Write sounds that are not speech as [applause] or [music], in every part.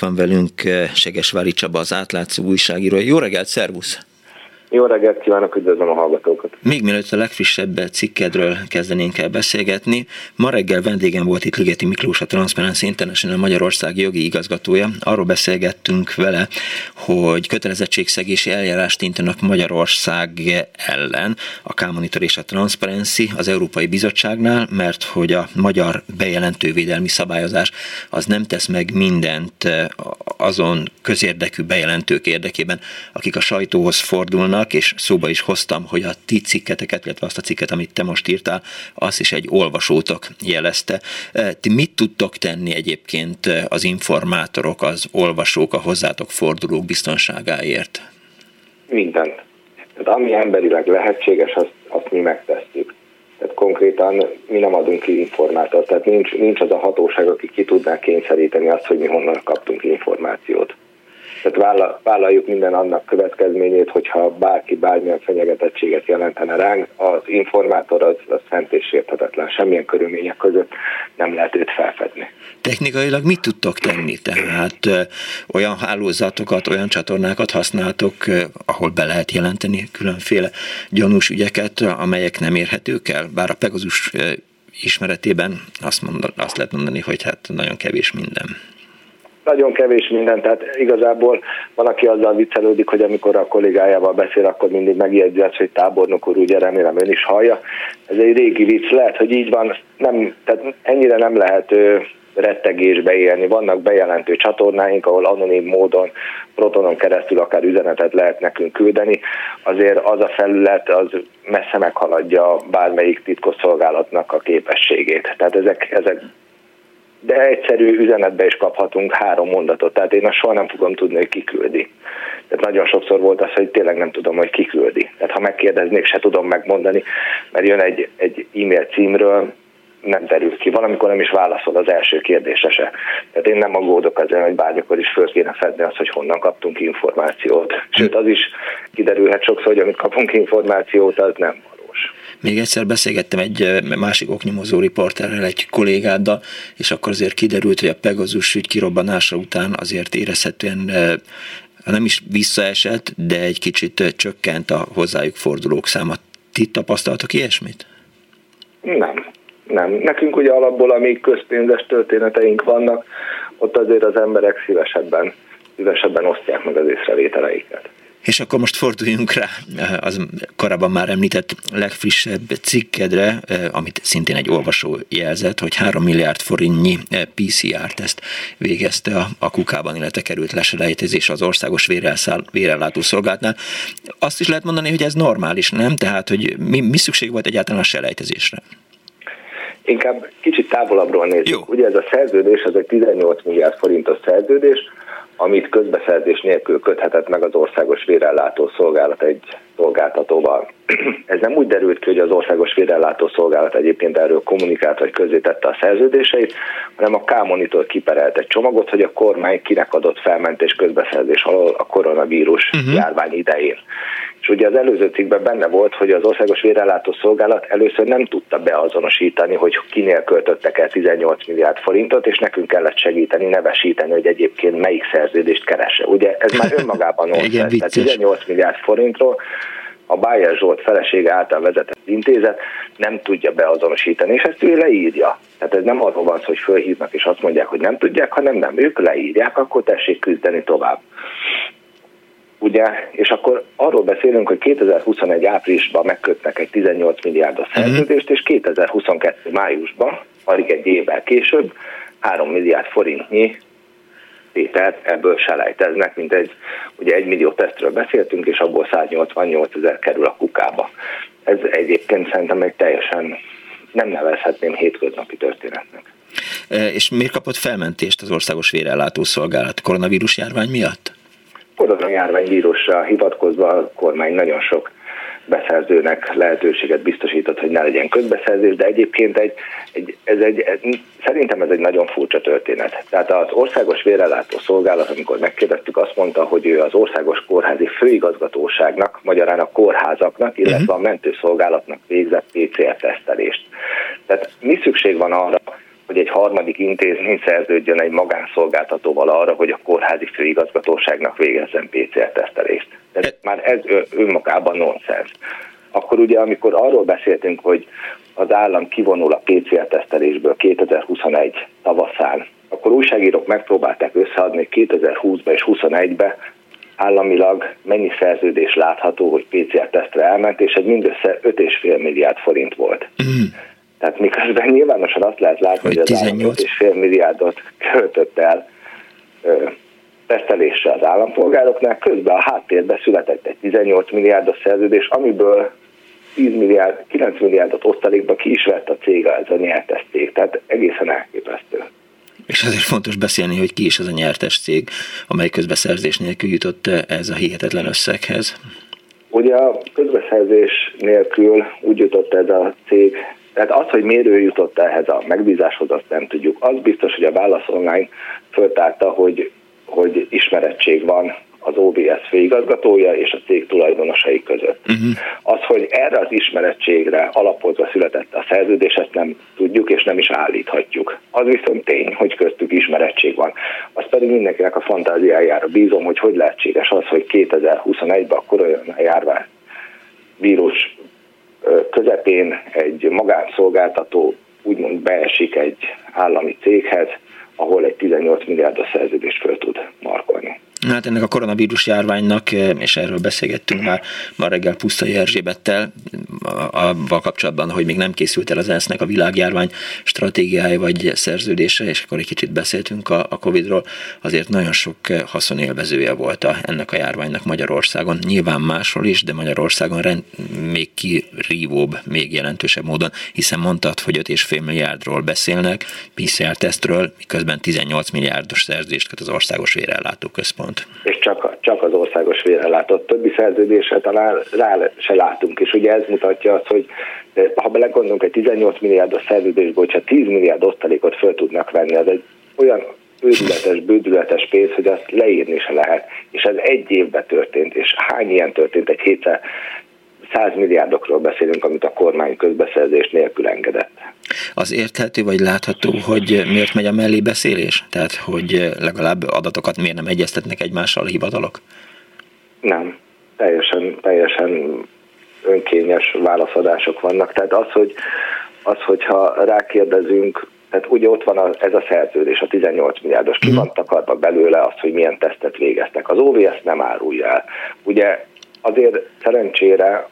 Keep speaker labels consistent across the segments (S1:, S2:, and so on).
S1: van velünk eh, Segesvári Csaba, az átlátszó újságíró. Jó reggelt, szervusz!
S2: Jó reggelt kívánok, üdvözlöm a hallgatókat!
S1: Még mielőtt a legfrissebb cikkedről kezdenénk el beszélgetni, ma reggel vendégem volt itt Ligeti Miklós, a Transparency International Magyarország jogi igazgatója. Arról beszélgettünk vele, hogy kötelezettségszegési eljárást intanak Magyarország ellen a K-Monitor és a Transparency az Európai Bizottságnál, mert hogy a magyar bejelentővédelmi szabályozás az nem tesz meg mindent azon közérdekű bejelentők érdekében, akik a sajtóhoz fordulnak, vannak, és szóba is hoztam, hogy a ti cikketeket, illetve azt a cikket, amit te most írtál, azt is egy olvasótok jelezte. E, ti mit tudtok tenni egyébként az informátorok, az olvasók, a hozzátok fordulók biztonságáért?
S2: Mindent. Tehát ami emberileg lehetséges, azt, azt mi megtesszük. Tehát konkrétan mi nem adunk ki informátort, tehát nincs, nincs az a hatóság, aki ki tudná kényszeríteni azt, hogy mi honnan kaptunk információt. Tehát vállaljuk minden annak következményét, hogyha bárki bármilyen fenyegetettséget jelentene ránk, az informátor az, az szent és érthetetlen, semmilyen körülmények között nem lehet őt felfedni.
S1: Technikailag mit tudtok tenni? Tehát olyan hálózatokat, olyan csatornákat használtok, ahol be lehet jelenteni különféle gyanús ügyeket, amelyek nem érhetők el? Bár a Pegasus ismeretében azt, mond, azt lehet mondani, hogy hát nagyon kevés minden
S2: nagyon kevés minden, tehát igazából van, aki azzal viccelődik, hogy amikor a kollégájával beszél, akkor mindig megjegyzi azt, hogy tábornok úr, ugye remélem ön is hallja. Ez egy régi vicc, lehet, hogy így van, nem, tehát ennyire nem lehet rettegésbe élni. Vannak bejelentő csatornáink, ahol anonim módon, protonon keresztül akár üzenetet lehet nekünk küldeni. Azért az a felület az messze meghaladja bármelyik titkosszolgálatnak a képességét. Tehát ezek, ezek de egyszerű üzenetbe is kaphatunk három mondatot, tehát én azt soha nem fogom tudni, hogy kiküldi. Tehát nagyon sokszor volt az, hogy tényleg nem tudom, hogy kiküldi. Tehát ha megkérdeznék, se tudom megmondani, mert jön egy, egy e-mail címről, nem derül ki. Valamikor nem is válaszol az első kérdése se. Tehát én nem aggódok ezzel, hogy bármikor is föl kéne fedni azt, hogy honnan kaptunk információt. Sőt, az is kiderülhet sokszor, hogy amit kapunk információt, az nem
S1: még egyszer beszélgettem egy másik oknyomozó riporterrel, egy kollégáddal, és akkor azért kiderült, hogy a Pegazus ügy kirobbanása után azért érezhetően nem is visszaesett, de egy kicsit csökkent a hozzájuk fordulók száma. Ti tapasztaltok ilyesmit?
S2: Nem, nem. Nekünk ugye alapból, amíg közpénzes történeteink vannak, ott azért az emberek szívesebben, szívesebben osztják meg az észrevételeiket.
S1: És akkor most forduljunk rá az korábban már említett legfrissebb cikkedre, amit szintén egy olvasó jelzett, hogy 3 milliárd forintnyi PCR-teszt végezte a, a kukában, illetve került leselejtezés az országos vérellátó szolgálatnál. Azt is lehet mondani, hogy ez normális, nem? Tehát, hogy mi, mi szükség volt egyáltalán a selejtezésre?
S2: Inkább kicsit távolabbról nézzük. Jó. Ugye ez a szerződés, ez egy 18 milliárd forintos szerződés, amit közbeszerzés nélkül köthetett meg az Országos Vérellátó Szolgálat egy szolgáltatóval. [clears throat] Ez nem úgy derült ki, hogy az Országos Vérellátó Szolgálat egyébként erről kommunikált vagy közzétette a szerződéseit, hanem a K-monitor kiperelt egy csomagot, hogy a kormány kinek adott felmentés közbeszerzés alól a koronavírus uh-huh. járvány idején. És ugye az előző cikkben benne volt, hogy az Országos Vérellátó Szolgálat először nem tudta beazonosítani, hogy kinél költöttek el 18 milliárd forintot, és nekünk kellett segíteni, nevesíteni, hogy egyébként melyik szerződést keresse. Ugye ez már [laughs] önmagában nonsens. Tehát 18 milliárd forintról a Bayer Zsolt felesége által vezetett intézet nem tudja beazonosítani, és ezt ő leírja. Tehát ez nem arról van szó, hogy fölhívnak és azt mondják, hogy nem tudják, hanem nem, ők leírják, akkor tessék küzdeni tovább ugye, és akkor arról beszélünk, hogy 2021 áprilisban megkötnek egy 18 milliárdos mhm. szerződést, és 2022 májusban, alig egy évvel később, 3 milliárd forintnyi tételt ebből selejteznek, mint egy, ugye egy millió tesztről beszéltünk, és abból 188 ezer kerül a kukába. Ez egyébként szerintem egy teljesen nem nevezhetném hétköznapi történetnek.
S1: E, és miért kapott felmentést az Országos Vérellátó Szolgálat koronavírus járvány miatt?
S2: Koronajárványvírusra hivatkozva a kormány nagyon sok beszerzőnek lehetőséget biztosított, hogy ne legyen közbeszerzés, de egyébként egy, egy, ez egy, szerintem ez egy nagyon furcsa történet. Tehát az Országos Vérellátó Szolgálat, amikor megkérdeztük, azt mondta, hogy ő az Országos Kórházi Főigazgatóságnak, magyarán a kórházaknak, illetve uh-huh. a mentőszolgálatnak végzett PCR-tesztelést. Tehát mi szükség van arra, hogy egy harmadik intézmény szerződjön egy magánszolgáltatóval arra, hogy a kórházi főigazgatóságnak végezzen PCR-tesztelést. Ez, e- már ez önmagában nonsens. Akkor ugye, amikor arról beszéltünk, hogy az állam kivonul a PCR-tesztelésből 2021 tavaszán, akkor újságírók megpróbálták összeadni 2020-ba és 2021-be államilag mennyi szerződés látható, hogy PCR-tesztre elment, és egy mindössze 5,5 milliárd forint volt. Mm. Tehát miközben nyilvánosan azt lehet látni, hogy, hogy az állam 5,5 milliárdot költött el ö, tesztelésre az állampolgároknál, közben a háttérben született egy 18 milliárdos szerződés, amiből 10 milliárd, 9 milliárdot osztalékba ki is vett a cég, ez a nyertes cég, tehát egészen elképesztő.
S1: És azért fontos beszélni, hogy ki is az a nyertes cég, amely közbeszerzés nélkül jutott ez a hihetetlen összeghez.
S2: Ugye a közbeszerzés nélkül úgy jutott ez a cég, tehát az, hogy miért ő jutott ehhez a megbízáshoz, azt nem tudjuk. Az biztos, hogy a Válasz Online föltárta, hogy, hogy ismerettség van az OBS főigazgatója és a cég tulajdonosai között. Uh-huh. Az, hogy erre az ismerettségre alapozva született a szerződés, ezt nem tudjuk és nem is állíthatjuk. Az viszont tény, hogy köztük ismerettség van. Az pedig mindenkinek a fantáziájára bízom, hogy hogy lehetséges az, hogy 2021-ben a koronajárvány vírus közepén egy magánszolgáltató úgymond beesik egy állami céghez, ahol egy 18 milliárdos szerződést föl tud markolni.
S1: Hát ennek a koronavírus járványnak, eh, és erről beszélgettünk már ma reggel Pusztai Erzsébettel, avval kapcsolatban, hogy még nem készült el az ENSZ-nek a világjárvány stratégiája vagy szerződése, és akkor egy kicsit beszéltünk a, a Covid-ról, azért nagyon sok eh, haszonélvezője volt a, ennek a járványnak Magyarországon. Nyilván máshol is, de Magyarországon rend, még kirívóbb, még jelentősebb módon, hiszen mondtad, hogy 5,5 milliárdról beszélnek, PCR-tesztről, miközben 18 milliárdos szerződést köt az Országos Vérellátó Központ
S2: pont. És csak, csak az országos vérellátott többi szerződésre talán rá se látunk, és ugye ez mutatja azt, hogy ha belegondolunk egy 18 milliárdos szerződésből, hogyha 10 milliárd osztalékot föl tudnak venni, az egy olyan őrületes, bődületes pénz, hogy azt leírni se lehet. És ez egy évben történt, és hány ilyen történt egy hétszer? 100 milliárdokról beszélünk, amit a kormány közbeszerzés nélkül engedett.
S1: Az érthető vagy látható, hogy miért megy a mellébeszélés? Tehát, hogy legalább adatokat miért nem egyeztetnek egymással a hivatalok?
S2: Nem. Teljesen, teljesen önkényes válaszadások vannak. Tehát az, hogy az, hogyha rákérdezünk, tehát ugye ott van a, ez a szerződés, a 18 milliárdos, ki mhm. van takarva belőle az, hogy milyen tesztet végeztek. Az OVS nem árulja el. Ugye azért szerencsére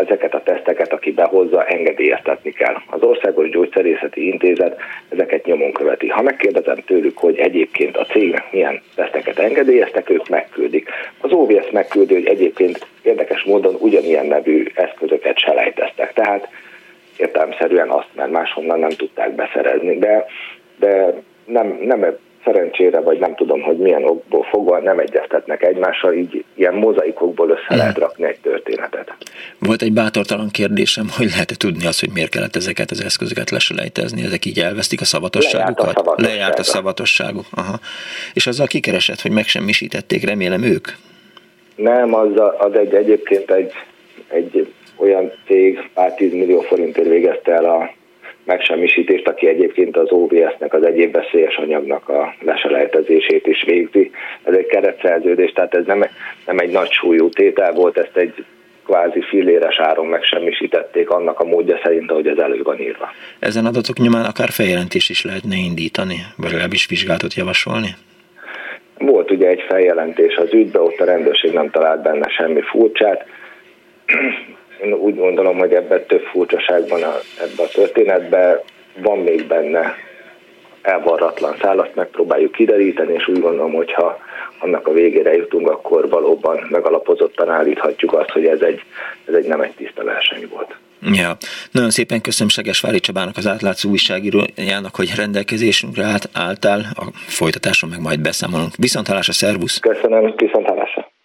S2: ezeket a teszteket, aki behozza, engedélyeztetni kell. Az Országos Gyógyszerészeti Intézet ezeket nyomon követi. Ha megkérdezem tőlük, hogy egyébként a cégnek milyen teszteket engedélyeztek, ők megküldik. Az OVS megküldi, hogy egyébként érdekes módon ugyanilyen nevű eszközöket selejteztek. Tehát értelmszerűen azt, mert máshonnan nem tudták beszerezni. De, de nem, nem szerencsére, vagy nem tudom, hogy milyen okból fogva nem egyeztetnek egymással, így ilyen mozaikokból össze hmm. lehet rakni egy történetet.
S1: Volt egy bátortalan kérdésem, hogy lehet-e tudni azt, hogy miért kellett ezeket az eszközöket leselejtezni, ezek így elvesztik a szavatosságukat? Lejárt a szavatosságuk. Lejárt a szavatosságuk. Aha. És azzal kikeresett, hogy megsemmisítették, remélem ők?
S2: Nem, az, az egy egyébként egy, egy olyan cég pár tízmillió forintért végezte el a megsemmisítést, aki egyébként az OVS-nek az egyéb veszélyes anyagnak a leselejtezését is végzi. Ez egy keretszerződés, tehát ez nem, nem egy nagy súlyú tétel volt, ezt egy kvázi filléres áron megsemmisítették annak a módja szerint, ahogy ez elő van írva.
S1: Ezen adatok nyomán akár feljelentést is lehetne indítani, vagy legalábbis vizsgálatot javasolni?
S2: Volt ugye egy feljelentés az ügybe, ott a rendőrség nem talált benne semmi furcsát én úgy gondolom, hogy ebben több furcsaság van a, ebben a történetben, van még benne elvarratlan szál, azt megpróbáljuk kideríteni, és úgy gondolom, hogy ha annak a végére jutunk, akkor valóban megalapozottan állíthatjuk azt, hogy ez egy, ez egy nem egy tiszta verseny volt.
S1: Ja, nagyon szépen köszönöm Vári Csabának, az átlátszó újságírójának, hogy rendelkezésünkre állt, álltál, a folytatáson meg majd beszámolunk. Viszont hallásra, szervusz!
S2: Köszönöm, viszont hallásra!